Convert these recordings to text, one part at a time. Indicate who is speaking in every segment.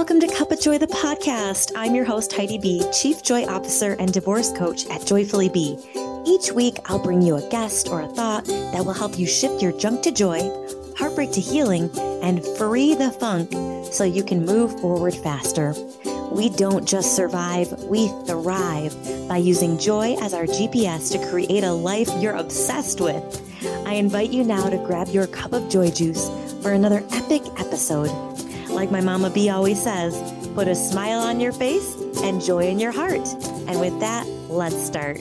Speaker 1: Welcome to Cup of Joy, the podcast. I'm your host, Heidi B., Chief Joy Officer and Divorce Coach at Joyfully Be. Each week, I'll bring you a guest or a thought that will help you shift your junk to joy, heartbreak to healing, and free the funk so you can move forward faster. We don't just survive, we thrive by using joy as our GPS to create a life you're obsessed with. I invite you now to grab your cup of joy juice for another epic episode. Like my Mama B always says, put a smile on your face and joy in your heart. And with that, let's start.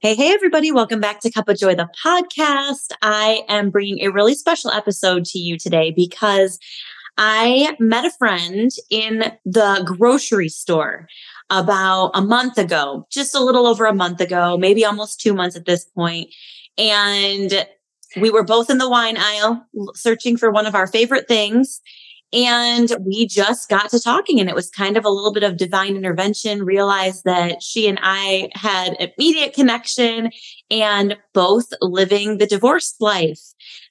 Speaker 1: Hey, hey, everybody. Welcome back to Cup of Joy, the podcast. I am bringing a really special episode to you today because I met a friend in the grocery store about a month ago, just a little over a month ago, maybe almost two months at this point. And we were both in the wine aisle searching for one of our favorite things. And we just got to talking and it was kind of a little bit of divine intervention, realized that she and I had immediate connection and both living the divorced life.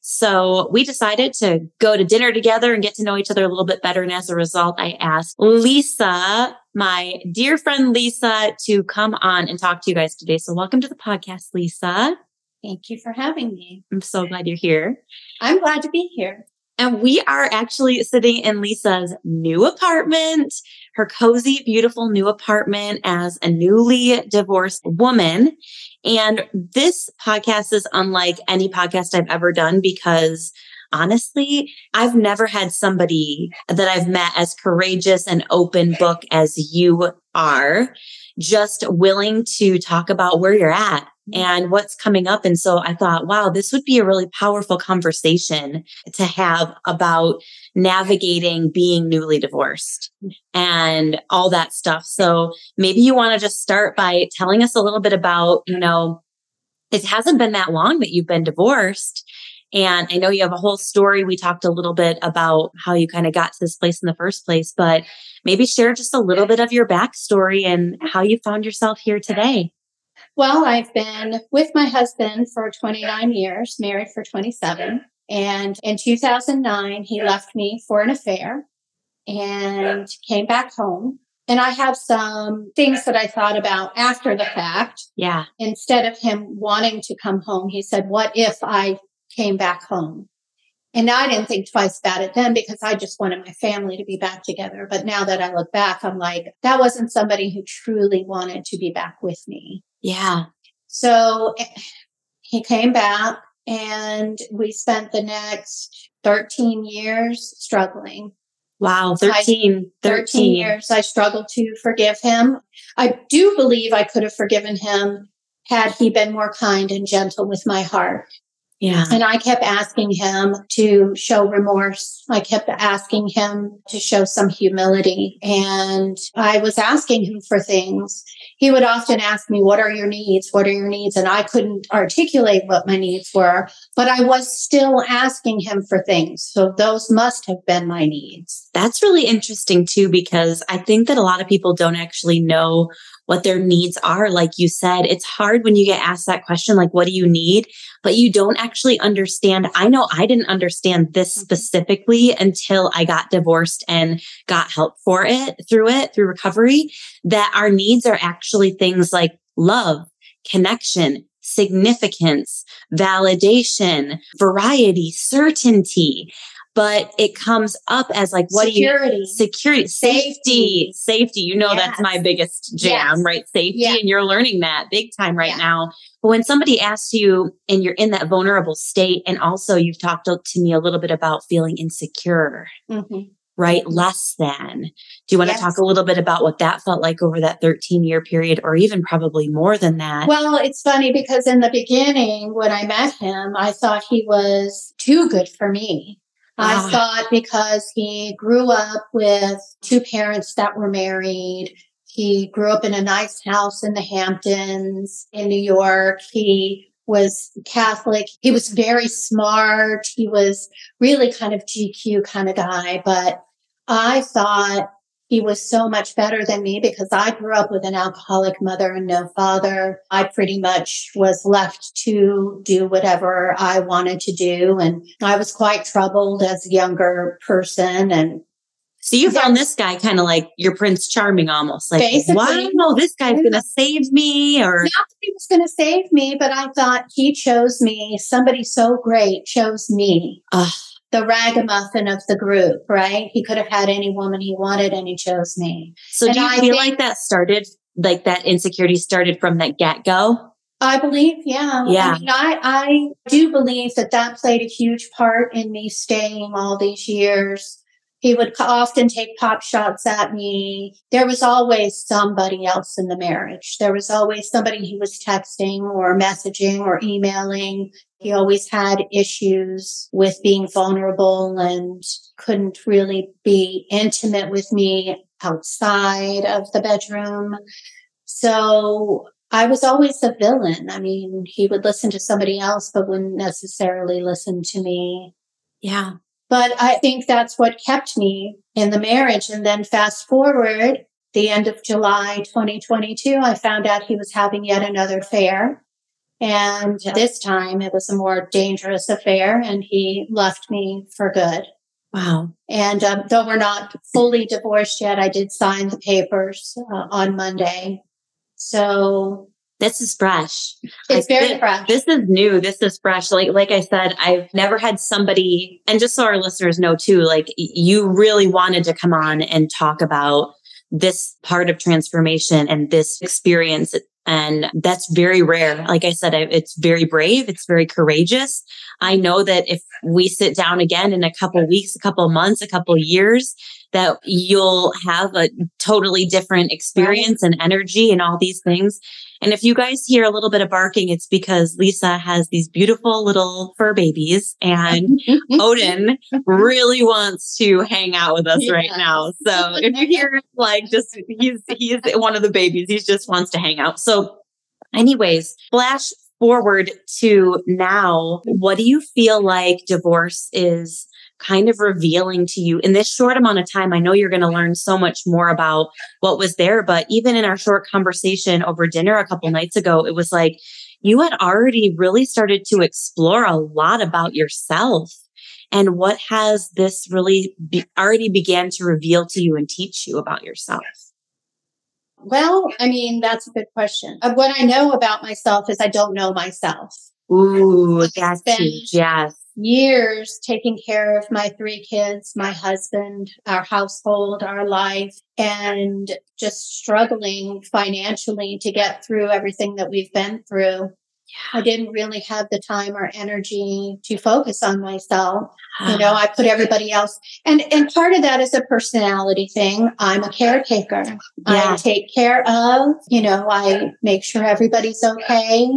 Speaker 1: So we decided to go to dinner together and get to know each other a little bit better. And as a result, I asked Lisa, my dear friend Lisa, to come on and talk to you guys today. So welcome to the podcast, Lisa.
Speaker 2: Thank you for having me.
Speaker 1: I'm so glad you're here.
Speaker 2: I'm glad to be here.
Speaker 1: And we are actually sitting in Lisa's new apartment, her cozy, beautiful new apartment as a newly divorced woman. And this podcast is unlike any podcast I've ever done because honestly, I've never had somebody that I've met as courageous and open book as you are, just willing to talk about where you're at Mm-hmm. and what's coming up. And so I thought, wow, this would be a really powerful conversation to have about navigating being newly divorced mm-hmm. and all that stuff. So maybe you want to just start by telling us a little bit about, you know, it hasn't been that long that you've been divorced. And I know you have a whole story. We talked a little bit about how you kind of got to this place in the first place, but maybe share just a little bit of your backstory and how you found yourself here today.
Speaker 2: Well, I've been with my husband for 29 years, married for 27. And in 2009, he left me for an affair and came back home. And I have some things that I thought about after the fact.
Speaker 1: Yeah.
Speaker 2: Instead of him wanting to come home, he said, What if I came back home? And I didn't think twice about it then because I just wanted my family to be back together. But now that I look back, I'm like, that wasn't somebody who truly wanted to be back with me.
Speaker 1: Yeah.
Speaker 2: So eh, he came back and we spent the next 13 years struggling.
Speaker 1: Wow, 13, 13. 13
Speaker 2: years. I struggled to forgive him. I do believe I could have forgiven him had he been more kind and gentle with my heart.
Speaker 1: Yeah.
Speaker 2: And I kept asking him to show remorse. I kept asking him to show some humility. And I was asking him for things. He would often ask me, What are your needs? What are your needs? And I couldn't articulate what my needs were, but I was still asking him for things. So those must have been my needs.
Speaker 1: That's really interesting too, because I think that a lot of people don't actually know what their needs are. Like you said, it's hard when you get asked that question, like, what do you need? But you don't actually understand. I know I didn't understand this mm-hmm. specifically until I got divorced and got help for it through it, through recovery, that our needs are actually things like love, connection, significance, validation, variety, certainty but it comes up as like what
Speaker 2: security.
Speaker 1: do you security safety safety you know yes. that's my biggest jam yes. right safety yeah. and you're learning that big time right yeah. now but when somebody asks you and you're in that vulnerable state and also you've talked to me a little bit about feeling insecure mm-hmm. right less than do you want yes. to talk a little bit about what that felt like over that 13 year period or even probably more than that
Speaker 2: well it's funny because in the beginning when i met him i thought he was too good for me I ah. thought because he grew up with two parents that were married, he grew up in a nice house in the Hamptons in New York. He was Catholic. He was very smart. He was really kind of GQ kind of guy. But I thought he was so much better than me because I grew up with an alcoholic mother and no father. I pretty much was left to do whatever I wanted to do. And I was quite troubled as a younger person. And
Speaker 1: so you found this guy kind of like your Prince Charming almost like,
Speaker 2: Basically.
Speaker 1: wow, this guy's going to save me or
Speaker 2: not that he was going to save me, but I thought he chose me. Somebody so great chose me.
Speaker 1: Ugh.
Speaker 2: The ragamuffin of the group, right? He could have had any woman he wanted and he chose me.
Speaker 1: So
Speaker 2: And
Speaker 1: do you
Speaker 2: I
Speaker 1: feel
Speaker 2: think-
Speaker 1: like that started, like that insecurity started from that get go?
Speaker 2: I believe, yeah.
Speaker 1: Yeah.
Speaker 2: I mean, I, I do believe that that played a huge part in me staying all these years. He would often take pop shots at me. There was always somebody else in the marriage. There was always somebody he was texting or messaging or emailing. He always had issues with being vulnerable and couldn't really be intimate with me outside of the bedroom. So I was always a villain. I mean, he would listen to somebody else, but wouldn't necessarily listen to me.
Speaker 1: Yeah.
Speaker 2: But I think that's what kept me in the marriage. And then fast forward, the end of July 2022, I found out he was having yet another affair. And this time it was a more dangerous affair and he left me for good.
Speaker 1: Wow.
Speaker 2: And um, though we're not fully divorced yet, I did sign the papers uh, on Monday. So
Speaker 1: This is fresh.
Speaker 2: it's
Speaker 1: Like,
Speaker 2: very
Speaker 1: thi-
Speaker 2: fresh.
Speaker 1: This is new. This is fresh. Like like I said, I've never had somebody and just so our listeners know too, like you really wanted to come on and talk about this part of transformation and this experience and that's very rare. Like I said, it's very brave, it's very courageous. I know that if we sit down again in a couple weeks, a couple months, a couple years, that you'll have a totally different experience and energy and all these things. And if you guys hear a little bit of barking, it's because Lisa has these beautiful little fur babies and Odin really wants to hang out with us right now. So if you hear like just he's he's one of the babies, he just wants to hang out. So anyways, flash forward to now, what do you feel like divorce is kind of revealing to you in this short amount of time? I know you're going to learn so much more about what was there, but even in our short conversation over dinner a couple nights ago, it was like you had already really started to explore a lot about yourself. And what has this really be- already began to reveal to you and teach you about yourself?
Speaker 2: well, I mean, that's a good question. Uh, What I know about myself is I don't know myself.
Speaker 1: Ooh,
Speaker 2: It's
Speaker 1: huge. Yes.
Speaker 2: Years taking care of my three kids, my husband, our household, our life, and just struggling financially to get through everything that we've been through. I didn't really have the time or energy to focus on myself. You ah. know, I put everybody else and and part of that is a personality thing. I'm a caretaker.
Speaker 1: Yeah.
Speaker 2: I take care of, you know, I make sure everybody's okay.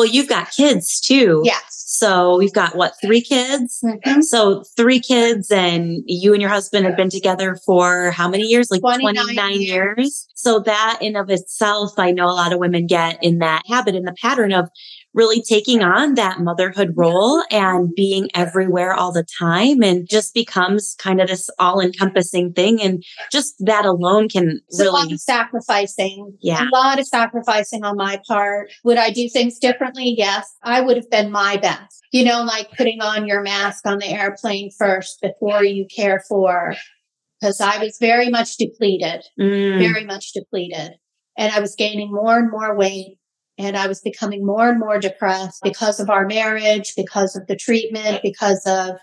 Speaker 1: Well, you've got kids too.
Speaker 2: Yes.
Speaker 1: So we've got what, three kids?
Speaker 2: Mhm.
Speaker 1: So three kids and you and your husband have been together for how many years? Like
Speaker 2: 29
Speaker 1: 29, years. So that in of itself, I know a lot of women get in that habit, in the pattern of really taking on that motherhood role and being everywhere all the time and just becomes kind of this all encompassing thing. And just that alone can
Speaker 2: It's a lot
Speaker 1: really,
Speaker 2: of sacrificing.
Speaker 1: Yeah.
Speaker 2: A lot of sacrificing on my part. Would I do things differently? Yes. I would have been my best. You know, like putting on your mask on the airplane first before you care for, because I was very much depleted.
Speaker 1: Mm,
Speaker 2: very much depleted. And I was gaining more and more weight. And I was becoming more and more depressed because of our marriage, because of the treatment, because of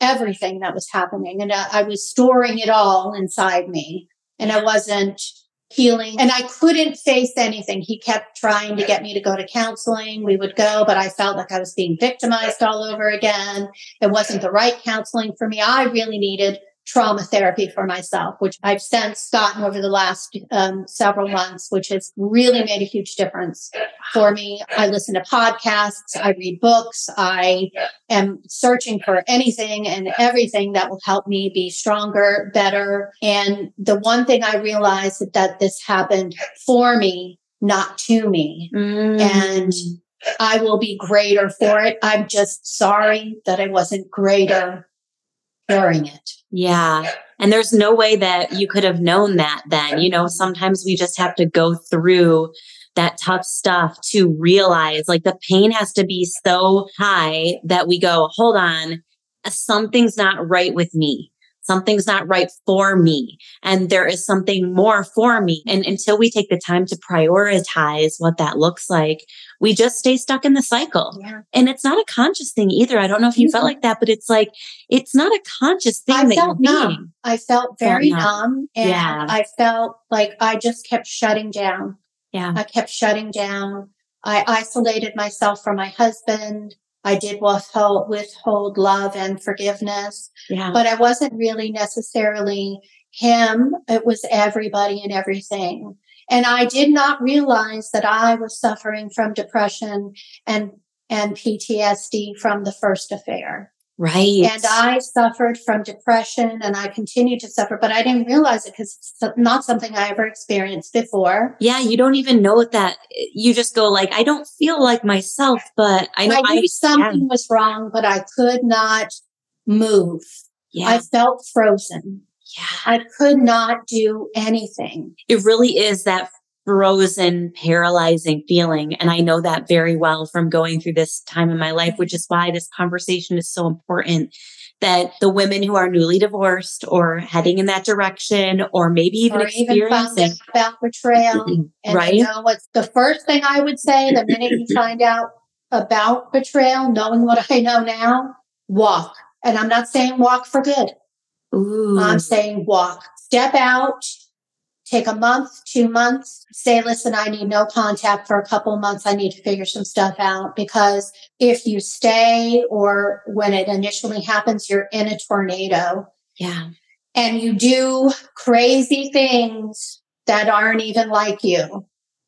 Speaker 2: everything that was happening. And I, I was storing it all inside me. And I wasn't healing. And I couldn't face anything. He kept trying to get me to go to counseling. We would go, but I felt like I was being victimized all over again. It wasn't the right counseling for me. I really needed trauma therapy for myself, which I've since gotten over the last um, several months, which has really made a huge difference for me. I listen to podcasts, I read books, I am searching for anything and everything that will help me be stronger, better. And the one thing I realized that this happened for me, not to me.
Speaker 1: mm.
Speaker 2: And I will be greater for it. I'm just sorry that I wasn't greater it.
Speaker 1: Yeah. And there's no way that you could have known that then. You know, sometimes we just have to go through that tough stuff to realize like the pain has to be so high that we go, hold on, something's not right with me something's not right for me and there is something more for me. And until we take the time to prioritize what that looks like, we just stay stuck in the cycle. Yeah. And it's not a conscious thing either. I don't know if you mm-hmm. felt like that, but it's like, it's not a conscious thing I that felt you're numb.
Speaker 2: Being. I felt very felt numb. numb and yeah. I felt like I just kept shutting down.
Speaker 1: Yeah.
Speaker 2: I kept shutting down. I isolated myself from my husband. I did withhold, withhold love and forgiveness,
Speaker 1: yeah.
Speaker 2: but I wasn't really necessarily him. It was everybody and everything. And I did not realize that I was suffering from depression and, and PTSD from the first affair.
Speaker 1: Right.
Speaker 2: And I suffered from depression and I continue to suffer, but I didn't realize it because it's not something I ever experienced before.
Speaker 1: Yeah. You don't even know that. You just go like, I don't feel like myself, but I know
Speaker 2: I knew I, something was wrong, but I could not move. Yeah. I felt frozen.
Speaker 1: Yeah.
Speaker 2: I could not do anything.
Speaker 1: It really is that frozen, paralyzing feeling. And I know that very well from going through this time in my life, which is why this conversation is so important. That the women who are newly divorced or heading in that direction, or maybe even or experiencing
Speaker 2: even about betrayal, and right? You know what's the first thing I would say the minute you find out about betrayal, knowing what I know now, walk. And I'm not saying walk for good.
Speaker 1: Ooh.
Speaker 2: I'm saying walk. Step out, take a month, two months, say, listen, I need no contact for a couple months. I need to figure some stuff out because if you stay or when it initially happens, you're in a tornado.
Speaker 1: Yeah.
Speaker 2: And you do crazy things that aren't even like you.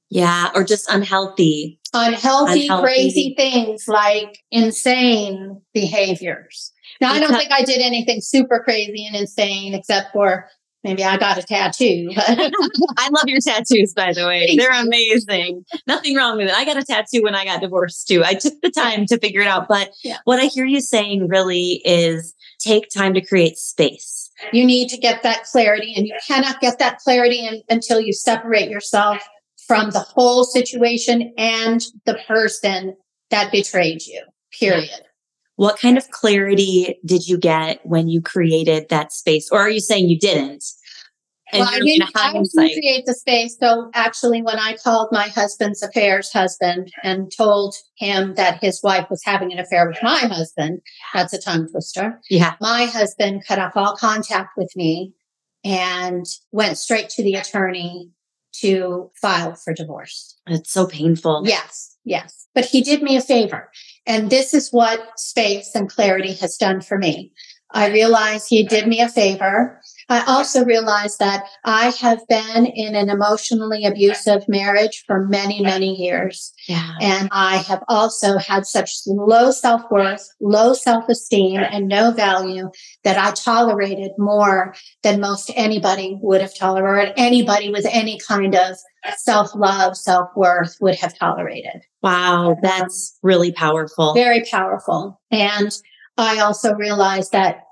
Speaker 1: Yeah. Or just unhealthy.
Speaker 2: Unhealthy, unhealthy. crazy things like insane behaviors. Now, because- I don't think I did anything super crazy and insane except for Maybe I got a tattoo.
Speaker 1: I love your tattoos, by the way. They're amazing. Nothing wrong with it. I got a tattoo when I got divorced too. I took the time to figure it out. But yeah. what I hear you saying really is take time to create space.
Speaker 2: You need to get that clarity, and you cannot get that clarity in, until you separate yourself from the whole situation and the person that betrayed you, period.
Speaker 1: What kind of clarity did you get when you created that space? Or are you saying you didn't?
Speaker 2: And well, I didn't, I didn't create the space. So actually, when I called my husband's affairs husband and told him that his wife was having an affair with my husband, that's a tongue twister.
Speaker 1: Yeah.
Speaker 2: My husband cut off all contact with me and went straight to the attorney to file for divorce.
Speaker 1: It's so painful.
Speaker 2: Yes, yes. But he did me a favor. And this is what space and clarity has done for me. I realized he did me a favor. I also realized that I have been in an emotionally abusive marriage for many, many years.
Speaker 1: Yeah.
Speaker 2: And I have also had such low self worth, low self esteem, and no value that I tolerated more than most anybody would have tolerated, anybody with any kind of self love, self worth would have tolerated.
Speaker 1: Wow, um, that's really powerful.
Speaker 2: Very powerful. And I also realized that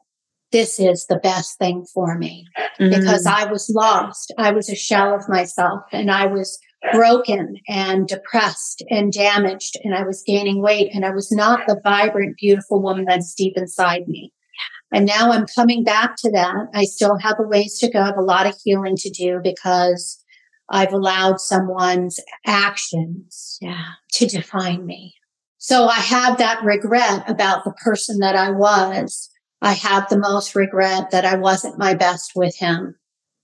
Speaker 2: this is the best thing for me mm-hmm. because I was lost. I was a shell of myself and I was broken and depressed and damaged and I was gaining weight and I was not the vibrant, beautiful woman that's deep inside me. And now I'm coming back to that. I still have a ways to go. I have a lot of healing to do because I've allowed someone's actions
Speaker 1: yeah.
Speaker 2: to define me. So I have that regret about the person that I was. I have the most regret that I wasn't my best with him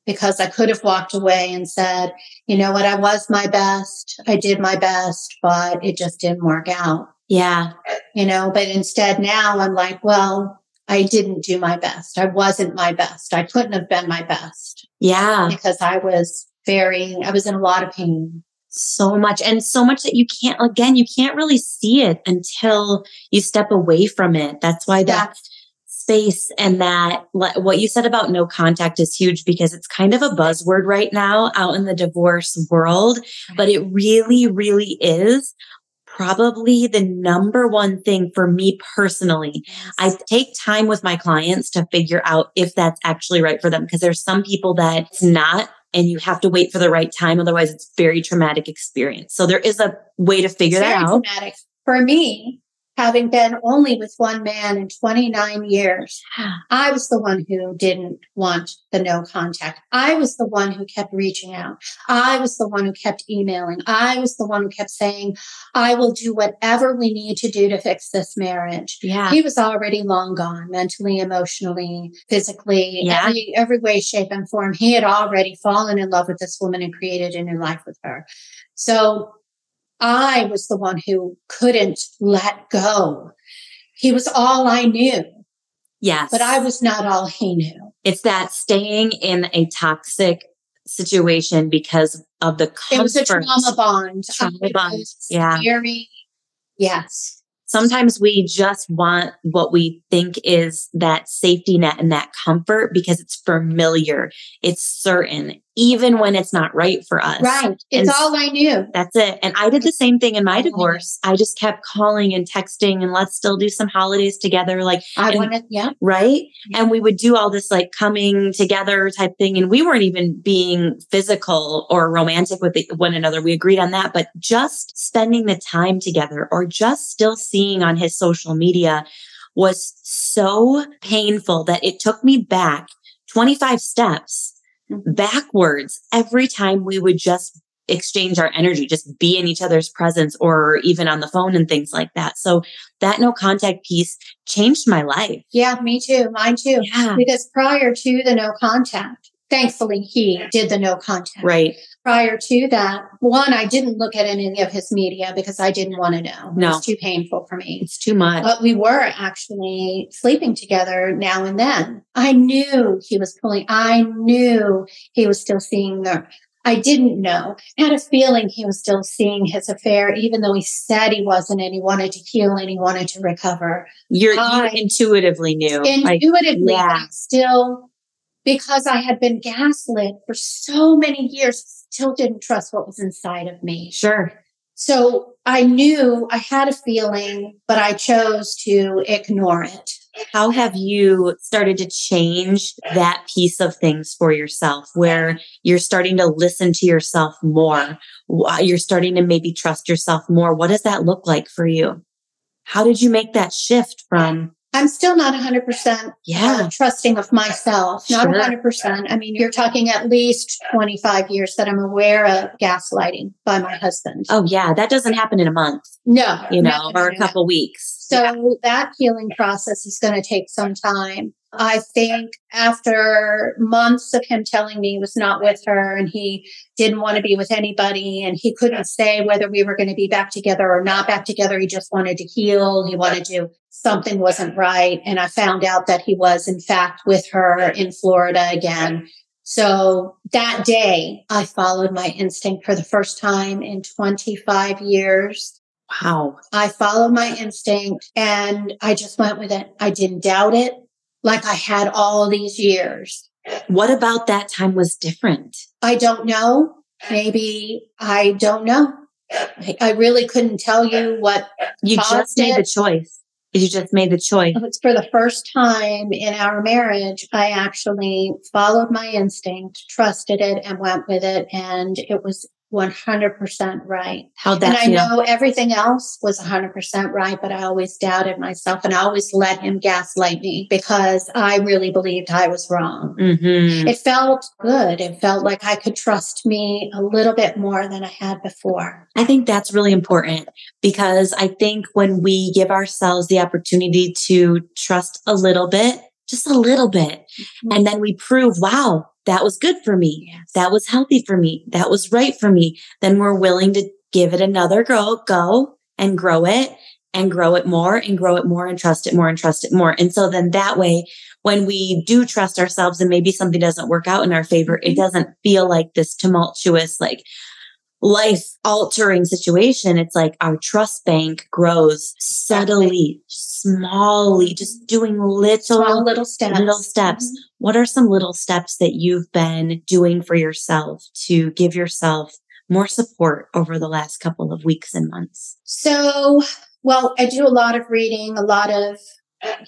Speaker 2: because I could have walked away and said, you know what, I was my best. I did my best, but it just didn't work out.
Speaker 1: Yeah.
Speaker 2: You know, but instead now I'm like, well, I didn't do my best. I wasn't my best. I couldn't have been my best.
Speaker 1: Yeah.
Speaker 2: Because I was very, I was in a lot of pain.
Speaker 1: So much and so much that you can't, again, you can't really see it until you step away from it. That's why that space and that what you said about no contact is huge because it's kind of a buzzword right now out in the divorce world, but it really, really is probably the number one thing for me personally. I take time with my clients to figure out if that's actually right for them because there's some people that it's not and you have to wait for the right time. Otherwise, it's very traumatic experience. So there is a way to figure
Speaker 2: It's
Speaker 1: that out.
Speaker 2: traumatic. For me, having been only with one man in 29 years, I was the one who didn't want the no contact. I was the one who kept reaching out. I was the one who kept emailing. I was the one who kept saying, I will do whatever we need to do to fix this marriage.
Speaker 1: Yeah.
Speaker 2: He was already long gone, mentally, emotionally, physically,
Speaker 1: Yeah.
Speaker 2: every, every way, shape, and form. He had already fallen in love with this woman and created a new life with her. So I was the one who couldn't let go. He was all I knew,
Speaker 1: Yes.
Speaker 2: but I was not all he knew.
Speaker 1: it's that staying in a toxic situation because of the comfort.
Speaker 2: It was a trauma bond.
Speaker 1: Trauma bond, yeah.
Speaker 2: Very, yes.
Speaker 1: Sometimes we just want what we think is that safety net and that comfort because it's familiar. It's certain, even when it's not right for us.
Speaker 2: Right. It's
Speaker 1: And-
Speaker 2: all I knew.
Speaker 1: That's it. And I did the same thing in my divorce. I just kept calling and texting and let's still do some holidays together. Like,
Speaker 2: I
Speaker 1: And-
Speaker 2: wanted, yeah.
Speaker 1: right?
Speaker 2: Yeah.
Speaker 1: And we would do all this like coming together type thing. And we weren't even being physical or romantic with one another. We agreed on that, but just spending the time together or just still seeing on his social media was so painful that it took me back 25 steps. Backwards every time we would just exchange our energy, just be in each other's presence or even on the phone and things like that. So that no contact piece changed my life.
Speaker 2: Yeah, me too. Mine too.
Speaker 1: Yeah.
Speaker 2: Because prior to the no contact, thankfully he did the no contact.
Speaker 1: Right.
Speaker 2: Prior to that, one, I didn't look at any of his media because I didn't want to know. It
Speaker 1: No.
Speaker 2: was too painful for me.
Speaker 1: It's too much.
Speaker 2: But we were actually sleeping together now and then. I knew he was pulling, I knew he was still seeing the, I didn't know. I had a feeling he was still seeing his affair, even though he said he wasn't and he wanted to heal and he wanted to recover.
Speaker 1: You're,
Speaker 2: I-
Speaker 1: you intuitively knew.
Speaker 2: Intuitively,
Speaker 1: yeah.
Speaker 2: I still, because I had been gaslit for so many years, still didn't trust what was inside of me.
Speaker 1: sure.
Speaker 2: So I knew I had a feeling, but I chose to ignore it.
Speaker 1: How have you started to change that piece of things for yourself where you're starting to listen to yourself more? You're starting to maybe trust yourself more. What does that look like for you? How did you make that shift from,
Speaker 2: I'm still not 100%
Speaker 1: yeah,
Speaker 2: uh, trusting of myself. Not
Speaker 1: Sure.
Speaker 2: 100%. I mean, you're talking at least 25 years that I'm aware of gaslighting by my husband.
Speaker 1: oh yeah, that doesn't happen in a month,
Speaker 2: no,
Speaker 1: you know,
Speaker 2: no,
Speaker 1: or
Speaker 2: no,
Speaker 1: a
Speaker 2: no.
Speaker 1: couple weeks.
Speaker 2: So that healing process is going to take some time. I think after months of him telling me he was not with her and he didn't want to be with anybody and he couldn't say whether we were going to be back together or not back together. He just wanted to heal. He wanted to, something wasn't right. And I found out that he was in fact with her in Florida again. So that day I followed my instinct for the first time in 25 years.
Speaker 1: Wow.
Speaker 2: I followed my instinct and I just went with it. I didn't doubt it like I had all these years.
Speaker 1: What about that time was different?
Speaker 2: I don't know. Maybe I don't know. I really couldn't tell you what
Speaker 1: You just made the choice. You just made the choice.
Speaker 2: it was for the first time in our marriage. I actually followed my instinct, trusted it, and went with it. And it was 100% right.
Speaker 1: How'd
Speaker 2: And I
Speaker 1: feel?
Speaker 2: know everything else was 100% right, but I always doubted myself and I always let him gaslight me because I really believed I was wrong.
Speaker 1: hmm
Speaker 2: It felt good. It felt like I could trust me a little bit more than I had before.
Speaker 1: I think that's really important because I think when we give ourselves the opportunity to trust a little bit, just a little bit, and then we prove, wow, that was good for me.
Speaker 2: Yes.
Speaker 1: That was healthy for me. That was right for me. Then we're willing to give it another go, go and grow it and grow it more and grow it more and trust it more and trust it more. And so then that way, when we do trust ourselves and maybe something doesn't work out in our favor, it
Speaker 2: Mhm.
Speaker 1: doesn't feel like this tumultuous, like life altering situation. It's like our trust bank grows subtly, smallly, just doing little
Speaker 2: Small little steps.
Speaker 1: little steps.
Speaker 2: Mhm.
Speaker 1: what are some little steps that you've been doing for yourself to give yourself more support over the last couple of weeks and months?
Speaker 2: So, well, I do a lot of reading, a lot of,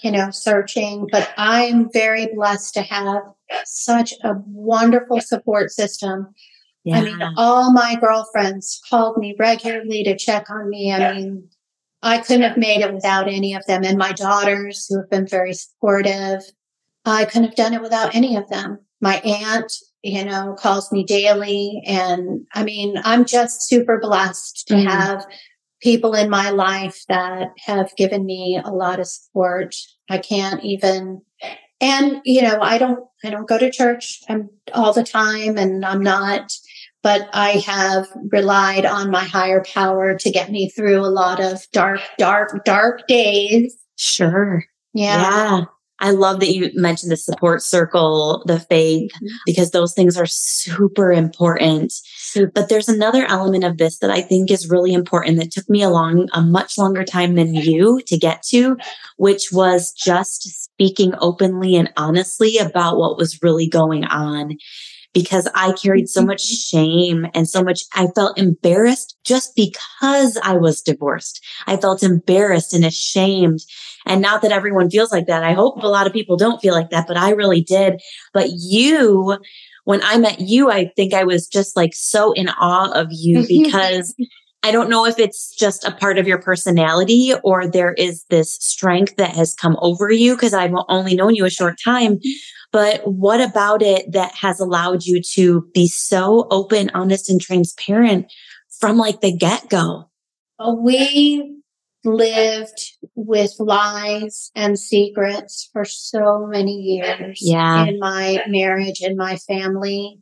Speaker 2: you know, searching, but I'm very blessed to have such a wonderful support system. Yeah. I mean, all my girlfriends called me regularly to check on me. I mean, I couldn't have made it without any of them. And my daughters, who have been very supportive, I couldn't have done it without any of them. My aunt, you know, calls me daily. And I mean, I'm just super blessed to mm have people in my life that have given me a lot of support. I can't even, and you know, I don't, I don't go to church I'm, all the time and I'm not, but I have relied on my higher power to get me through a lot of dark, dark, dark days.
Speaker 1: Sure.
Speaker 2: Yeah. Yeah.
Speaker 1: I love that you mentioned the support circle, the faith, mm-hmm. because those things are super important. But there's another element of this that I think is really important that took me along a much longer time than you to get to, which was just speaking openly and honestly about what was really going on because I carried so much shame and so much, I felt embarrassed just because I was divorced. I felt embarrassed and ashamed. And not that everyone feels like that. I hope a lot of people don't feel like that, but I really did. But you, when I met you, I think I was just like so in awe of you because I don't know if it's just a part of your personality or there is this strength that has come over you because I've only known you a short time. But what about it that has allowed you to be so open, honest, and transparent from like the get go?
Speaker 2: We lived with lies and secrets for so many years
Speaker 1: yeah.
Speaker 2: in my marriage and my family.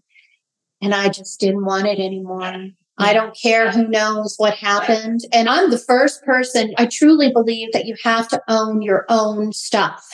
Speaker 2: And I just didn't want it anymore. I don't care who knows what happened. And I'm the first person, I truly believe that you have to own your own stuff.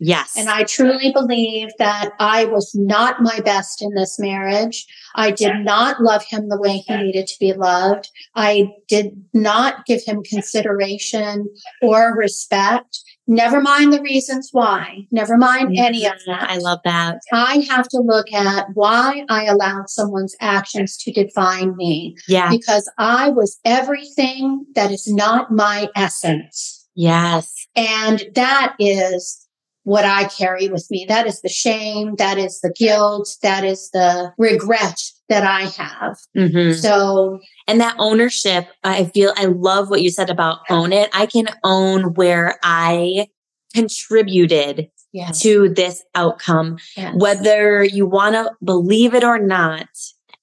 Speaker 1: Yes.
Speaker 2: And I truly believe that I was not my best in this marriage. I did not love him the way he needed to be loved. I did not give him consideration or respect. Never mind the reasons why. Never mind any of that.
Speaker 1: I love that.
Speaker 2: I have to look at why I allowed someone's actions to define me.
Speaker 1: Yeah.
Speaker 2: Because I was everything that is not my essence.
Speaker 1: Yes.
Speaker 2: And that is what I carry with me. That is the shame. That is the guilt. That is the regret that I have. Mm-hmm. So,
Speaker 1: and that ownership, I feel, I love what you said about own it. I can own where I contributed yes. to this outcome, yes. whether you want to believe it or not.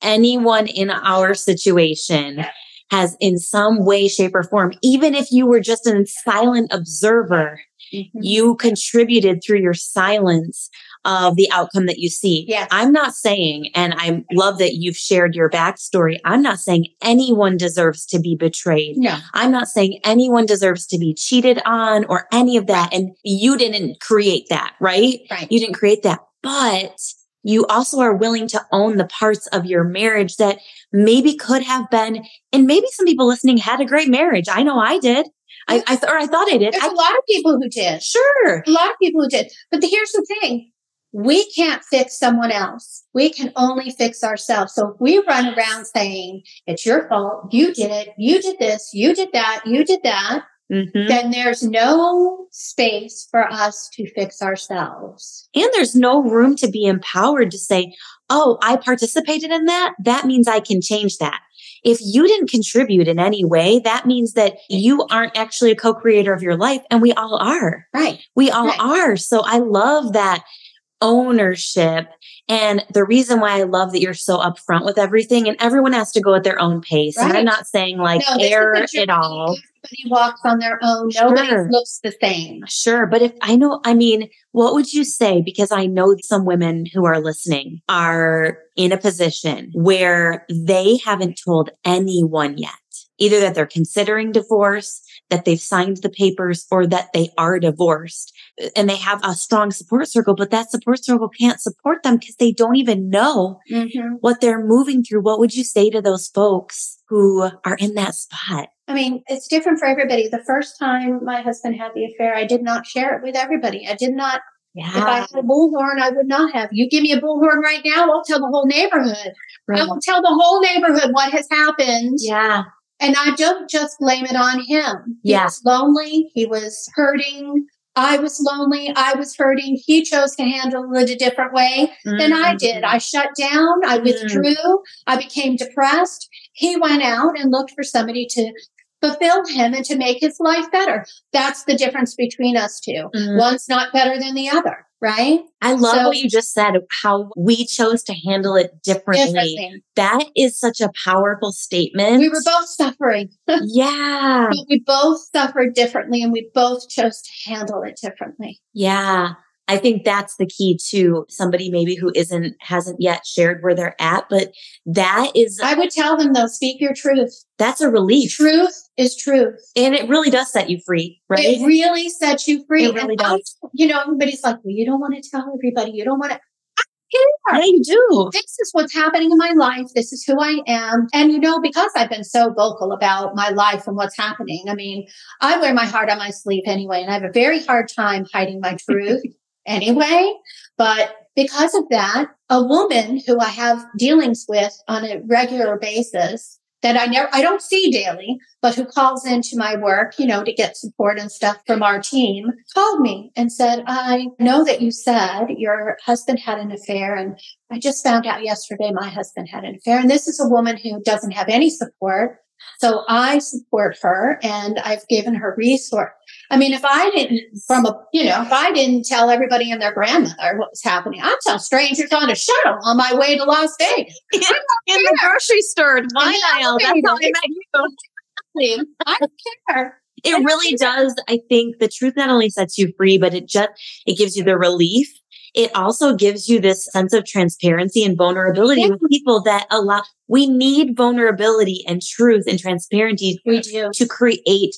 Speaker 1: Anyone in our situation has in some way, shape or form, even if you were just a silent observer, Mm-hmm. You contributed through your silence of the outcome that you see.
Speaker 2: Yes.
Speaker 1: I'm not saying, and I love that you've shared your backstory. I'm not saying anyone deserves to be betrayed.
Speaker 2: No.
Speaker 1: I'm not saying anyone deserves to be cheated on or any of that. And you didn't create that, right?
Speaker 2: Right.
Speaker 1: You didn't create that. But you also are willing to own the parts of your marriage that maybe could have been, and maybe some people listening had a great marriage. I know I did. I, I th- or I thought I did.
Speaker 2: There's
Speaker 1: I,
Speaker 2: a lot of people who did.
Speaker 1: Sure.
Speaker 2: A lot of people who did. But the, here's the thing. We can't fix someone else. We can only fix ourselves. So if we run around saying, it's your fault, you did it, you did this, you did that, you did that, mm-hmm. then there's no space for us to fix ourselves.
Speaker 1: And there's no room to be empowered to say, oh, I participated in that. That means I can change that. If you didn't contribute in any way, that means that you aren't actually a co-creator of your life. And we all are.
Speaker 2: Right.
Speaker 1: We all
Speaker 2: right.
Speaker 1: are. So I love that ownership. And the reason why I love that you're so upfront with everything and everyone has to go at their own pace. Right. And I'm not saying like no, air it all.
Speaker 2: Everybody walks on their own. Nobody sure. looks the same.
Speaker 1: Sure. But if I know, I mean, what would you say? Because I know some women who are listening are in a position where they haven't told anyone yet either that they're considering divorce, that they've signed the papers, or that they are divorced. And they have a strong support circle, but that support circle can't support them because they don't even know mm-hmm. what they're moving through. What would you say to those folks who are in that spot?
Speaker 2: I mean, it's different for everybody. The first time my husband had the affair, I did not share it with everybody. I did not
Speaker 1: Yeah.
Speaker 2: If I had a bullhorn, I would not have. You give me a bullhorn right now, I'll tell the whole neighborhood. I will tell the whole neighborhood what has happened.
Speaker 1: yeah.
Speaker 2: And I don't just blame it on him. He
Speaker 1: Yeah.
Speaker 2: was lonely. He was hurting. I was lonely. I was hurting. He chose to handle it a different way than I did. I shut down. I
Speaker 1: Mm.
Speaker 2: withdrew. I became depressed. He went out and looked for somebody to fulfill him and to make his life better. That's the difference between us two.
Speaker 1: Mm.
Speaker 2: One's not better than the other, right?
Speaker 1: I love
Speaker 2: So-
Speaker 1: what you just said, how we chose to handle it differently.
Speaker 2: Differently.
Speaker 1: That is such a powerful statement.
Speaker 2: We were both suffering,
Speaker 1: yeah.
Speaker 2: but we both suffered differently and we both chose to handle it differently.
Speaker 1: Yeah. I think that's the key to somebody maybe who isn't, hasn't yet shared where they're at, but that is,
Speaker 2: I would tell them though, speak your truth.
Speaker 1: that's a relief.
Speaker 2: Truth is truth.
Speaker 1: And it really does set you free, right?
Speaker 2: It really sets you free.
Speaker 1: It really
Speaker 2: And I-
Speaker 1: does.
Speaker 2: you know, everybody's like, well, you don't want to tell everybody. You don't want to.
Speaker 1: yeah, you do.
Speaker 2: This is what's happening in my life. This is who I am. And, you know, because I've been so vocal about my life and what's happening, I mean, I wear my heart on my sleeve anyway, and I have a very hard time hiding my truth anyway. But because of that, a woman who I have dealings with on a regular basis that I never, I don't see daily, but who calls into my work, you know, to get support and stuff from our team, called me and said, I know that you said your husband had an affair. And I just found out yesterday my husband had an affair. And this is a woman who doesn't have any support. So I support her and I've given her resource. I mean, if I didn't, from a, you know, if I didn't tell everybody and their grandmother what was happening, I'd tell strangers on a shuttle on my way to Las Vegas.
Speaker 1: In the grocery store, wine
Speaker 2: the
Speaker 1: aisle. That's how I met you.
Speaker 2: I don't care.
Speaker 1: It really does. I think the truth not only sets you free, but it just, it gives you the relief. It also gives you this sense of transparency and vulnerability with people that allow, we need vulnerability and truth and transparency to create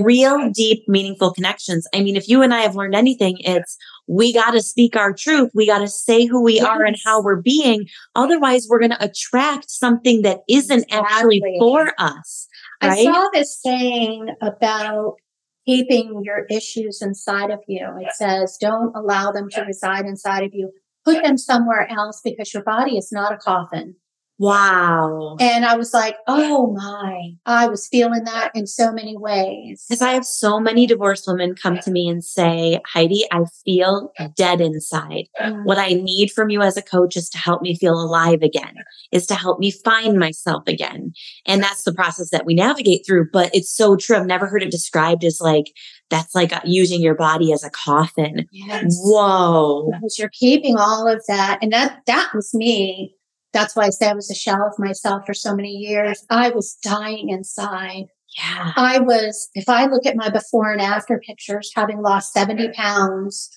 Speaker 1: real, deep, meaningful connections. I mean, if you and I have learned anything, it's we got to speak our truth. We got to say who we are and how we're being. Otherwise, we're going to attract something that isn't actually for us.
Speaker 2: I saw this saying about keeping your issues inside of you. It says, don't allow them to reside inside of you. Put them somewhere else because your body is not a coffin.
Speaker 1: Wow.
Speaker 2: And I was like, oh my, I was feeling that in so many ways.
Speaker 1: Because I have so many divorced women come to me and say, Heidi, I feel dead inside.
Speaker 2: Mm.
Speaker 1: What I need from you as a coach is to help me feel alive again, is to help me find myself again. And that's the process that we navigate through. But it's so true. I've never heard it described as like, that's like using your body as a coffin.
Speaker 2: Yes.
Speaker 1: Whoa.
Speaker 2: Because you're keeping all of that. And that, that was me. That's why I say I was a shell of myself for so many years. I was dying inside.
Speaker 1: Yeah.
Speaker 2: I was, if I look at my before and after pictures, having lost 70 pounds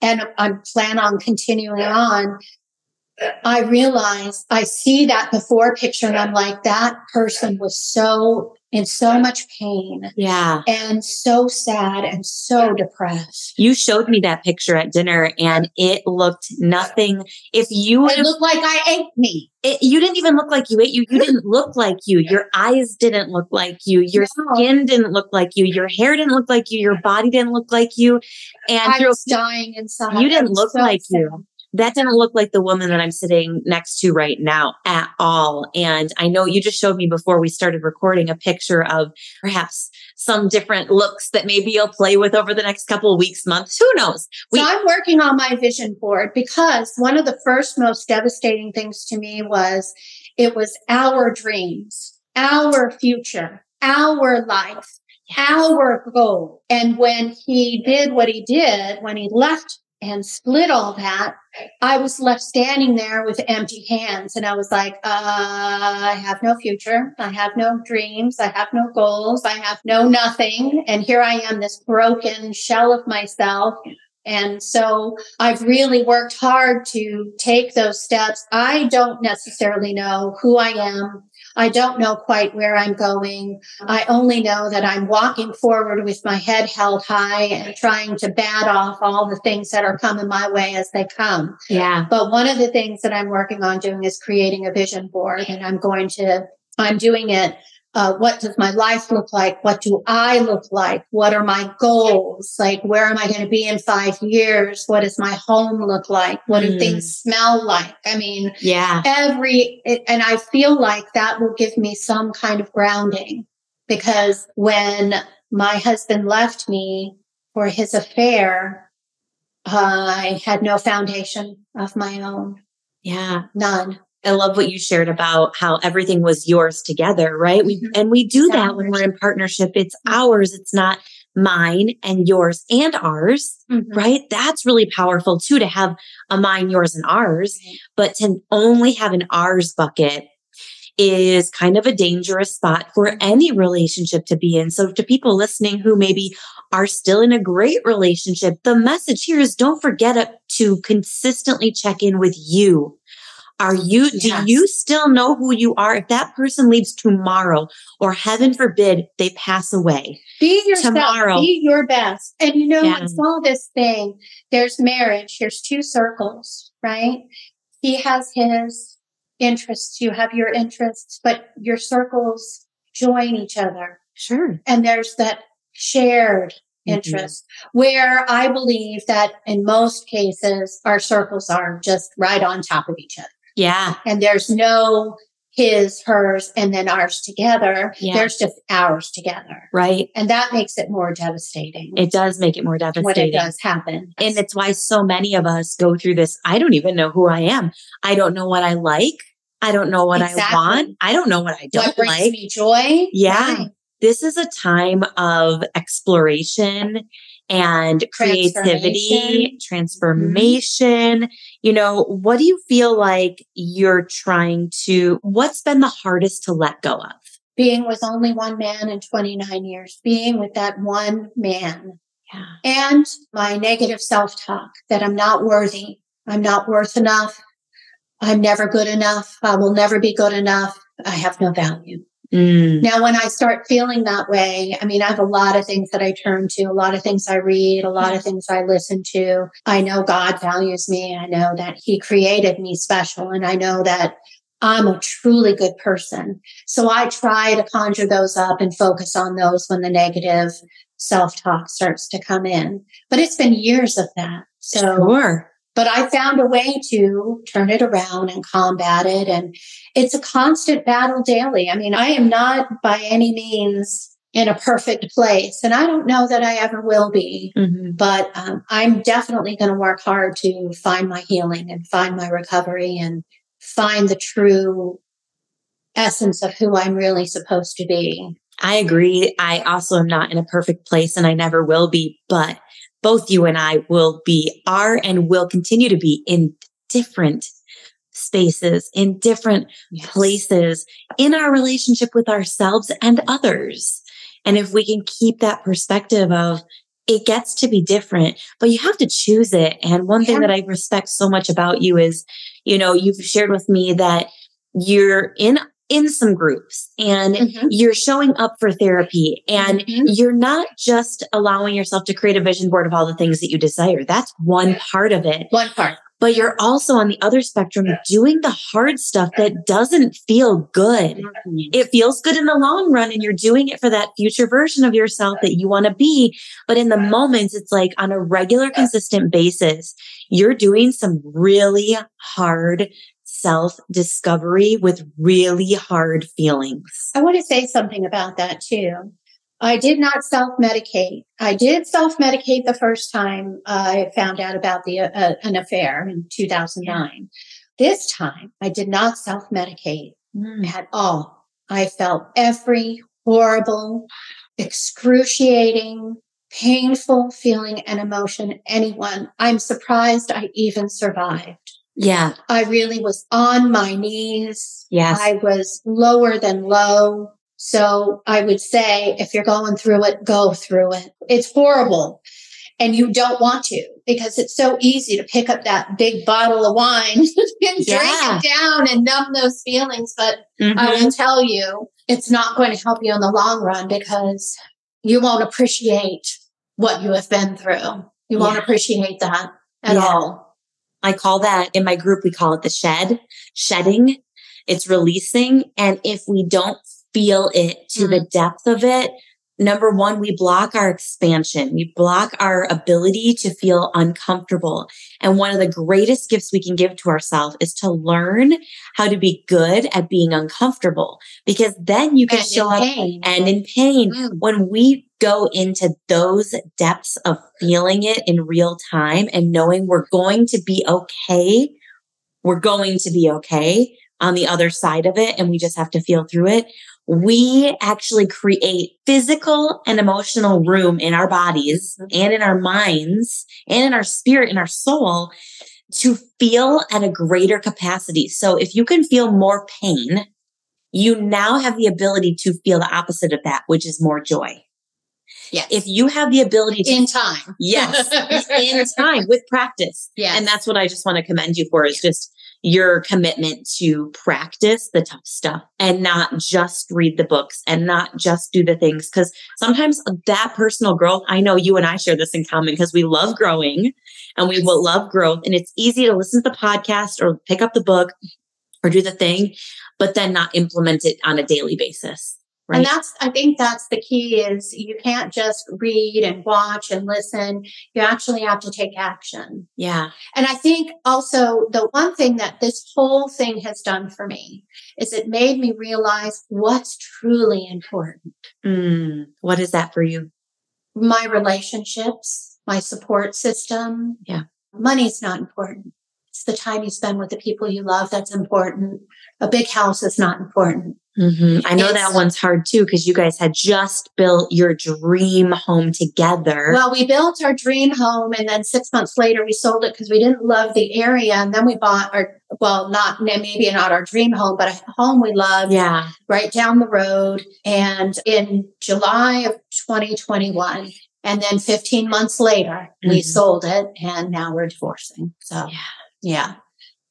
Speaker 2: and I plan on continuing on, I realize I see that before picture and I'm like, that person was so in so much pain
Speaker 1: Yeah.
Speaker 2: and so sad and so depressed.
Speaker 1: You showed me that picture at dinner and it looked nothing. If you
Speaker 2: It looked like I ate me.
Speaker 1: it, you didn't even look like you ate you. You didn't look like you. Your eyes didn't look like you. Your
Speaker 2: No.
Speaker 1: skin didn't look like you. Your hair didn't look like you. Your body didn't look like you. And
Speaker 2: I was dying inside.
Speaker 1: you didn't look
Speaker 2: so
Speaker 1: like
Speaker 2: sad.
Speaker 1: you. That didn't look like the woman that I'm sitting next to right now at all. And I know you just showed me before we started recording a picture of perhaps some different looks that maybe you'll play with over the next couple of weeks, months. Who knows? We-
Speaker 2: so I'm working on my vision board because one of the first most devastating things to me was it was our dreams, our future, our life, our goal. And when he did what he did, when he left and split all that, I was left standing there with empty hands. And I was like, uh, I have no future. I have no dreams. I have no goals. I have no nothing. And here I am, this broken shell of myself. And so I've really worked hard to take those steps. I don't necessarily know who I am. I don't know quite where I'm going. I only know that I'm walking forward with my head held high and trying to bat off all the things that are coming my way as they come.
Speaker 1: yeah.
Speaker 2: But one of the things that I'm working on doing is creating a vision board and I'm going to, I'm doing it uh, what does my life look like? What do I look like? What are my goals? Like, where am I going to be in five years? What does my home look like? What do
Speaker 1: Mm.
Speaker 2: things smell like? I mean,
Speaker 1: Yeah.
Speaker 2: every, it- and I feel like that will give me some kind of grounding because when my husband left me for his affair, I had no foundation of my own,
Speaker 1: Yeah.
Speaker 2: none.
Speaker 1: I love what you shared about how everything was yours together, right? We
Speaker 2: Mhm.
Speaker 1: and we do
Speaker 2: It's
Speaker 1: that when we're in partnership. It's ours. It's not mine and yours and ours,
Speaker 2: Mhm.
Speaker 1: right? That's really powerful too to have a mine, yours, and ours. But to only have an ours bucket is kind of a dangerous spot for any relationship to be in. So to people listening who maybe are still in a great relationship, the message here is don't forget to consistently check in with you. Are you,
Speaker 2: Yes.
Speaker 1: do you still know who you are? If that person leaves tomorrow or heaven forbid they pass away,
Speaker 2: Be yourself.
Speaker 1: Tomorrow.
Speaker 2: Be your best. And you know,
Speaker 1: Yeah.
Speaker 2: it's all this thing. There's marriage. There's two circles, right? He has his interests. You have your interests, but your circles join each other.
Speaker 1: sure.
Speaker 2: And there's that shared
Speaker 1: Mhm.
Speaker 2: interest where I believe that in most cases, our circles are just right on top of each other.
Speaker 1: Yeah.
Speaker 2: And there's no his, hers, and then ours together.
Speaker 1: Yeah.
Speaker 2: There's just ours together.
Speaker 1: Right.
Speaker 2: And that makes it more devastating
Speaker 1: It does make it more
Speaker 2: when it does happen.
Speaker 1: And it's why so many of us go through this. I don't even know who I am. I don't know what I like. I don't know what
Speaker 2: Exactly.
Speaker 1: I want. I don't know what I don't
Speaker 2: what brings
Speaker 1: like.
Speaker 2: me joy?
Speaker 1: Yeah.
Speaker 2: Right.
Speaker 1: This is a time of exploration and creativity, transformation. You know, what do you feel like you're trying to, what's been the hardest to let go of?
Speaker 2: Being with only one man in 29 years, being with that one man
Speaker 1: Yeah.
Speaker 2: and my negative self talk that I'm not worthy. I'm not worth enough. I'm never good enough. I will never be good enough. I have no value.
Speaker 1: Mm,
Speaker 2: Now, when I start feeling that way, I mean, I have a lot of things that I turn to, a lot of things I read, a lot of things I listen to. I know God values me. I know that He created me special, and I know that I'm a truly good person. So I try to conjure those up and focus on those when the negative self talk starts to come in. But it's been years of that. So
Speaker 1: sure.
Speaker 2: But I found a way to turn it around and combat it. And it's a constant battle daily. I mean, I am not by any means in a perfect place, and I don't know that I ever will be.
Speaker 1: Mhm.
Speaker 2: But um, I'm definitely going to work hard to find my healing and find my recovery and find the true essence of who I'm really supposed to be.
Speaker 1: I agree. I also am not in a perfect place and I never will be, but both you and I will be, are, and will continue to be in different spaces, in different places in our relationship with ourselves and others. And if we can keep that perspective of it gets to be different, but you have to choose it. And one thing that I respect so much about you is, you know, you've shared with me that you're in in some groups and
Speaker 2: Mhm.
Speaker 1: you're showing up for therapy and
Speaker 2: Mhm.
Speaker 1: you're not just allowing yourself to create a vision board of all the things that you desire. That's one part of it
Speaker 2: One part.
Speaker 1: but you're also on the other spectrum doing the hard stuff that doesn't feel good. It feels good in the long run and you're doing it for that future version of yourself that you want to be. But in the moments, it's like on a regular, consistent basis, you're doing some really hard self discovery with really hard feelings.
Speaker 2: I want to say something about that too. I did not self medicate. I did self medicate the first time I found out about the uh, an affair in 2009. This time, I did not self medicate at all. I felt every horrible, excruciating, painful feeling and emotion anyone. I'm surprised I even survived.
Speaker 1: Yeah.
Speaker 2: I really was on my knees.
Speaker 1: Yes.
Speaker 2: I was lower than low. So I would say if you're going through it, go through it. It's horrible. And you don't want to because it's so easy to pick up that big bottle of wine and drink
Speaker 1: Yeah.
Speaker 2: it down and numb those feelings. But I
Speaker 1: Mhm.
Speaker 2: will tell you, it's not going to help you in the long run because you won't appreciate what you have been through. You won't appreciate that at
Speaker 1: Yeah.
Speaker 2: all.
Speaker 1: I call that in my group, we call it the shed, shedding. It's releasing. And if we don't feel it to the depth of it, number one, we block our expansion. We block our ability to feel uncomfortable. And one of the greatest gifts we can give to ourselves is to learn how to be good at being uncomfortable because then you can
Speaker 2: And
Speaker 1: show up
Speaker 2: pain.
Speaker 1: and in pain.
Speaker 2: Mm.
Speaker 1: When we go into those depths of feeling it in real time and knowing we're going to be okay, we're going to be okay on the other side of it. And we just have to feel through it we actually create physical and emotional room in our bodies mm-hmm. and in our minds and in our spirit in our soul to feel at a greater capacity. So if you can feel more pain, you now have the ability to feel the opposite of that, which is more joy.
Speaker 2: Yes.
Speaker 1: If you have the ability to
Speaker 2: in time.
Speaker 1: Yes, in time with practice.
Speaker 2: Yeah.
Speaker 1: And that's what I just want to commend you for is just your commitment to practice the tough stuff and not just read the books and not just do the things. Cause sometimes that personal growth, I know you and I share this in common because we love growing and we will love growth. And it's easy to listen to the podcast or pick up the book or do the thing, but then not implement it on a daily basis. Right.
Speaker 2: And that's, I think that's the key is you can't just read and watch and listen. You actually have to take action.
Speaker 1: yeah.
Speaker 2: And I think also the one thing that this whole thing has done for me is it made me realize what's truly important.
Speaker 1: Mm, what is that for you?
Speaker 2: My relationships, my support system.
Speaker 1: Yeah.
Speaker 2: Money's not important. It's the time you spend with the people you love that's important. A big house is not important.
Speaker 1: Hmm I know that one's hard too because you guys had just built your dream home together.
Speaker 2: Well, we built our dream home and then six months later we sold it because we didn't love the area. And then we bought our, well, not maybe not our dream home, but a home we loved
Speaker 1: yeah.
Speaker 2: right down the road. And in July of 2021, and then 15 months later, we
Speaker 1: Mhm.
Speaker 2: sold it and now we're divorcing. So,
Speaker 1: Yeah.
Speaker 2: yeah.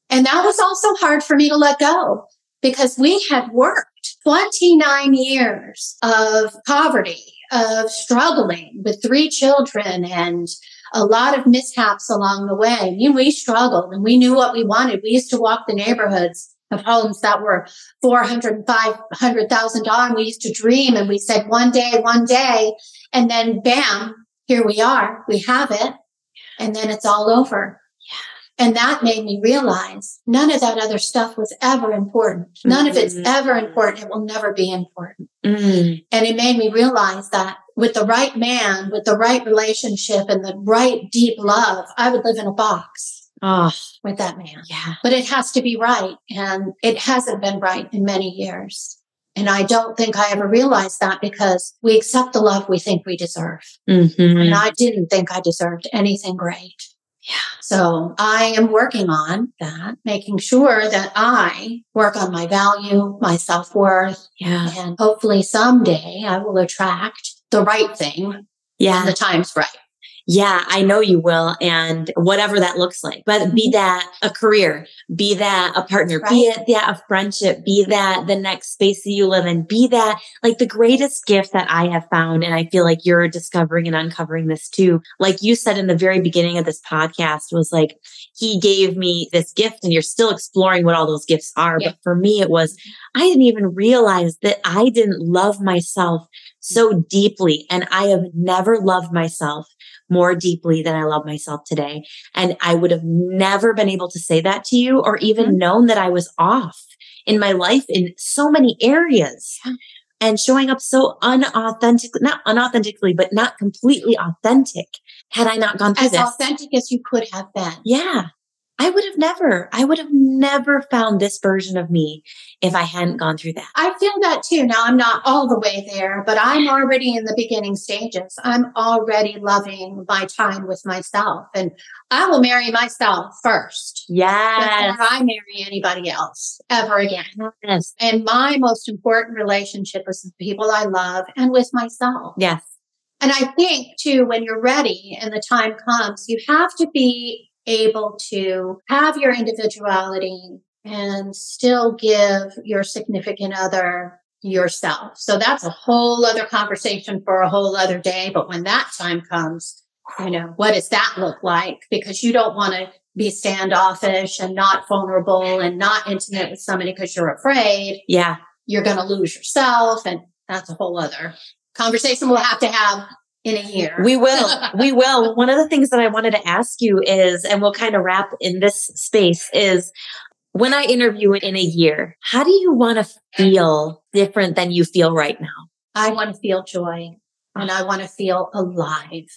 Speaker 2: And that was also hard for me to let go because we had worked 29 years of poverty, of struggling with three children and a lot of mishaps along the way. I mean, we struggled and we knew what we wanted. We used to walk the neighborhoods of homes that were four hundred and five hundred thousand dollars. We used to dream and we said one day, one day, and then bam, here we are. We have it, and then it's all over. And that made me realize none of that other stuff was ever important. None of it's
Speaker 1: Mhm.
Speaker 2: ever important. It will never be important.
Speaker 1: Mm,
Speaker 2: And it made me realize that with the right man, with the right relationship and the right deep love, I would live in a box
Speaker 1: oh,
Speaker 2: with that man.
Speaker 1: yeah.
Speaker 2: But it has to be right. And it hasn't been right in many years. And I don't think I ever realized that because we accept the love we think we deserve.
Speaker 1: Mhm.
Speaker 2: And I didn't think I deserved anything great.
Speaker 1: Yeah.
Speaker 2: So I am working on that, making sure that I work on my value, my self worth,
Speaker 1: Yeah.
Speaker 2: and hopefully someday I will attract the right thing
Speaker 1: Yeah.
Speaker 2: the time's right.
Speaker 1: Yeah, I know you will. And whatever that looks like, but be mm-hmm. that a career, be that a partner, be it that a friendship, be that the next space that you live in, be that like the greatest gift that I have found. And I feel like you're discovering and uncovering this too. Like you said in the very beginning of this podcast was like, he gave me this gift and you're still exploring what all those gifts are.
Speaker 2: Yeah.
Speaker 1: But for me, it was, mm-hmm. I didn't even realize that I didn't love myself so deeply. And I have never loved myself more deeply than I love myself today. And I would have never been able to say that to you or even mm-hmm. known that I was off in my life in so many areas
Speaker 2: Yeah.
Speaker 1: and showing up so unauthentic, not unauthentically, but not completely authentic had I not gone through
Speaker 2: As
Speaker 1: this.
Speaker 2: authentic as you could have been.
Speaker 1: Yeah. I would have never, I would have never found this version of me if I hadn't gone through that.
Speaker 2: I feel that too. Now I'm not all the way there, but I'm already in the beginning stages. I'm already loving my time with myself and I will marry myself first
Speaker 1: Yes.
Speaker 2: before I marry anybody else ever again.
Speaker 1: Yes.
Speaker 2: And my most important relationship is with the people I love and with myself.
Speaker 1: Yes.
Speaker 2: And I think too, when you're ready and the time comes, you have to be able to have your individuality and still give your significant other yourself. So that's a whole other conversation for a whole other day. But when that time comes, you know, what does that look like? Because you don't want to be standoffish and not vulnerable and not intimate with somebody because you're afraid.
Speaker 1: Yeah.
Speaker 2: you're going to lose yourself. And that's a whole other conversation we'll have to have in a year.
Speaker 1: We will. we will. One of the things that I wanted to ask you is, and we'll kind of wrap in this space, is when I interview in a year, how do you want to feel different than you feel right now?
Speaker 2: I want to feel joy and I want to feel alive.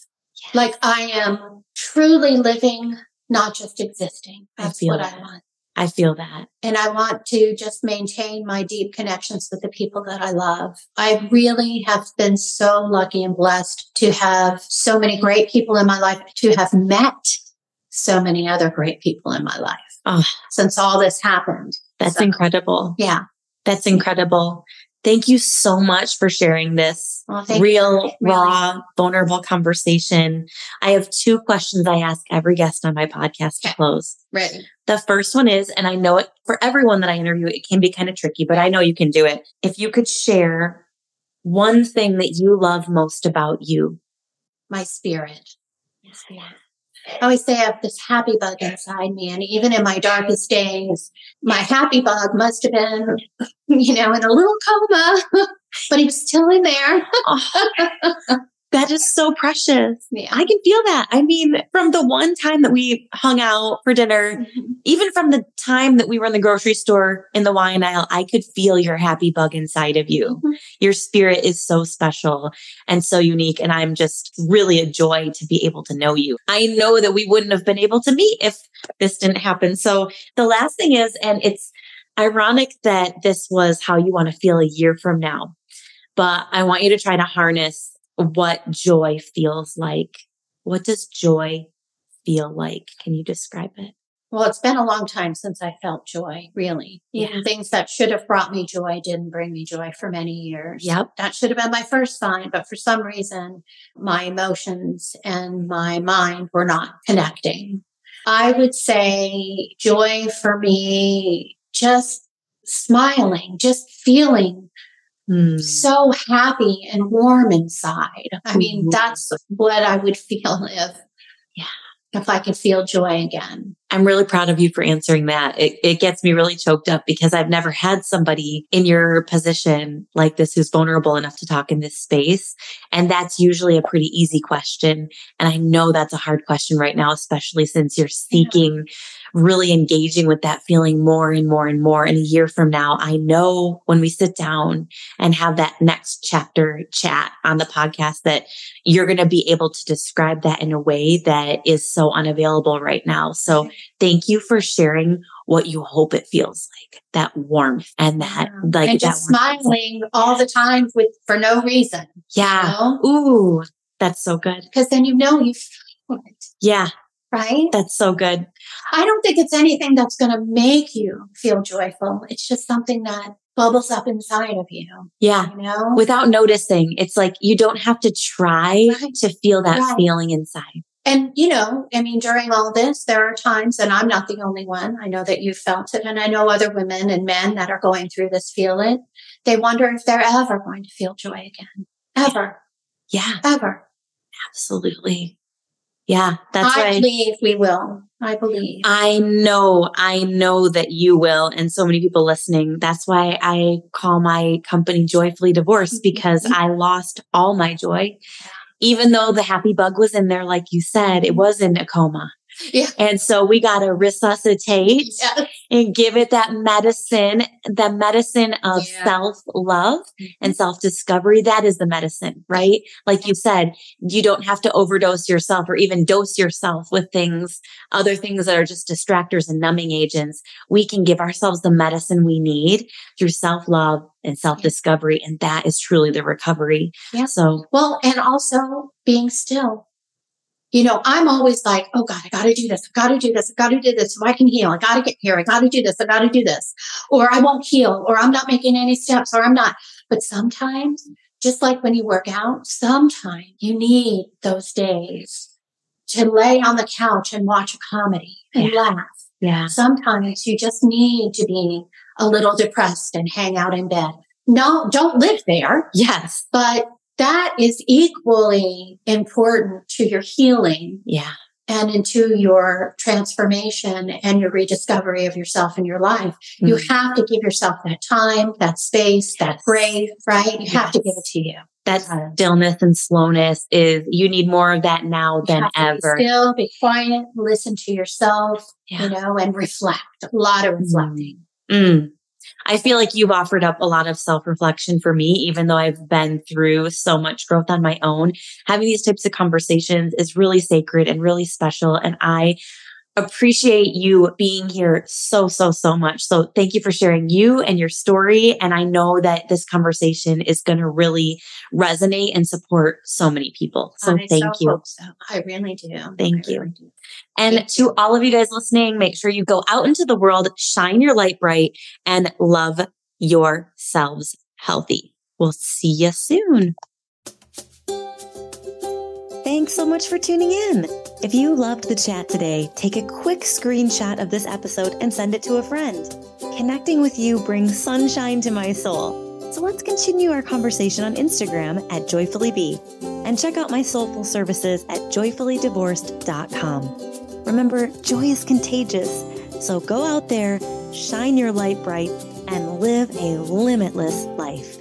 Speaker 2: Like I am truly living, not just existing. That's what that. I want.
Speaker 1: I feel that.
Speaker 2: And I want to just maintain my deep connections with the people that I love. I really have been so lucky and blessed to have so many great people in my life, to have met so many other great people in my life oh, since all this happened.
Speaker 1: That's so, incredible.
Speaker 2: Yeah.
Speaker 1: That's incredible. Thank you so much for sharing this well, real, raw, vulnerable conversation. I have two questions I ask every guest on my podcast to close.
Speaker 2: Right.
Speaker 1: The first one is, and I know it for everyone that I interview, it can be kind of tricky, but I know you can do it. If you could share one thing that you love most about you,
Speaker 2: my spirit. My spirit. I always say I have this happy bug inside me. And even in my darkest days, my happy bug must have been, you know, in a little coma, but he was still in there.
Speaker 1: Oh. that is so precious. Yeah. I can feel that. I mean, from the one time that we hung out for dinner, mm-hmm. even from the time that we were in the grocery store in the wine aisle, I could feel your happy bug inside of you. Mm-hmm. Your spirit is so special and so unique. And I'm just really a joy to be able to know you. I know that we wouldn't have been able to meet if this didn't happen. So the last thing is, and it's ironic that this was how you want to feel a year from now, but I want you to try to harness what joy feels like. What does joy feel like? Can you describe it?
Speaker 2: Well, it's been a long time since I felt joy, really. Yeah. Things that should have brought me joy didn't bring me joy for many years.
Speaker 1: Yep.
Speaker 2: That should have been my first sign, but for some reason, my emotions and my mind were not connecting. I would say joy for me, just smiling, just feeling Mm. so happy and warm inside. I mean, mm-hmm. that's what I would feel if, yeah, if I could feel joy again.
Speaker 1: I'm really proud of you for answering that. It, it gets me really choked up because I've never had somebody in your position like this who's vulnerable enough to talk in this space. And that's usually a pretty easy question. And I know that's a hard question right now, especially since you're seeking yeah really engaging with that feeling more and more and more. And a year from now, I know when we sit down and have that next chapter chat on the podcast that you're going to be able to describe that in a way that is so unavailable right now. So thank you for sharing what you hope it feels like that warmth and that like
Speaker 2: and just smiling all the time with for no reason
Speaker 1: yeah you know? ooh that's so good
Speaker 2: because then you know you
Speaker 1: yeah
Speaker 2: right?
Speaker 1: That's so good.
Speaker 2: I don't think it's anything that's going to make you feel joyful. It's just something that bubbles up inside of you.
Speaker 1: Yeah. You know, without noticing. It's like you don't have to try right. to feel that right. feeling inside.
Speaker 2: And, you know, I mean, during all this, there are times, and I'm not the only one. I know that you've felt it, and I know other women and men that are going through this feel it. They wonder if they're ever going to feel joy again. Ever.
Speaker 1: Yeah.
Speaker 2: Ever.
Speaker 1: Absolutely. Yeah,
Speaker 2: that's I right. believe we will. I believe.
Speaker 1: I know, I know that you will. And so many people listening. That's why I call my company Joyfully Divorced because mm-hmm. I lost all my joy. Even though the happy bug was in there, like you said, it was in a coma. Yeah. And so we got to resuscitate yes. and give it that medicine, the medicine of yeah. self love mm-hmm. and self discovery. That is the medicine, right? Like you said, you don't have to overdose yourself or even dose yourself with things, other things that are just distractors and numbing agents. We can give ourselves the medicine we need through self love and self discovery. And that is truly the recovery.
Speaker 2: Yeah. So, well, and also being still you know, I'm always like, oh God, I got to do this. I got to do this. I got to do this so I can heal. I got to get here. I got to do this. I got to do this. Or I won't heal, or I'm not making any steps, or I'm not. But sometimes, just like when you work out, sometimes you need those days to lay on the couch and watch a comedy and yeah. laugh.
Speaker 1: Yeah.
Speaker 2: Sometimes you just need to be a little depressed and hang out in bed. No, don't live there.
Speaker 1: Yes.
Speaker 2: But that is equally important to your healing.
Speaker 1: Yeah.
Speaker 2: and into your transformation and your rediscovery of yourself in your life. Mm-hmm. You have to give yourself that time, that space, that grace, right? You yes. have to give it to you.
Speaker 1: That stillness and slowness is you need more of that now than ever.
Speaker 2: Be still, be quiet, listen to yourself, yeah. you know, and reflect. A lot of reflecting.
Speaker 1: Mm. I feel like you've offered up a lot of self reflection for me, even though I've been through so much growth on my own. Having these types of conversations is really sacred and really special. And I appreciate you being here so, so, so much. So thank you for sharing you and your story. And I know that this conversation is going to really resonate and support so many people. So I thank so you.
Speaker 2: So. I really do.
Speaker 1: Thank I you. Really do. And thank to you. all of you guys listening, make sure you go out into the world, shine your light bright, and love yourselves healthy. We'll see you soon. Thanks so much for tuning in. If you loved the chat today, take a quick screenshot of this episode and send it to a friend. Connecting with you brings sunshine to my soul. So let's continue our conversation on Instagram at joyfullybe and check out my soulful services at joyfullydivorced.com. Remember, joy is contagious. So go out there, shine your light bright, and live a limitless life.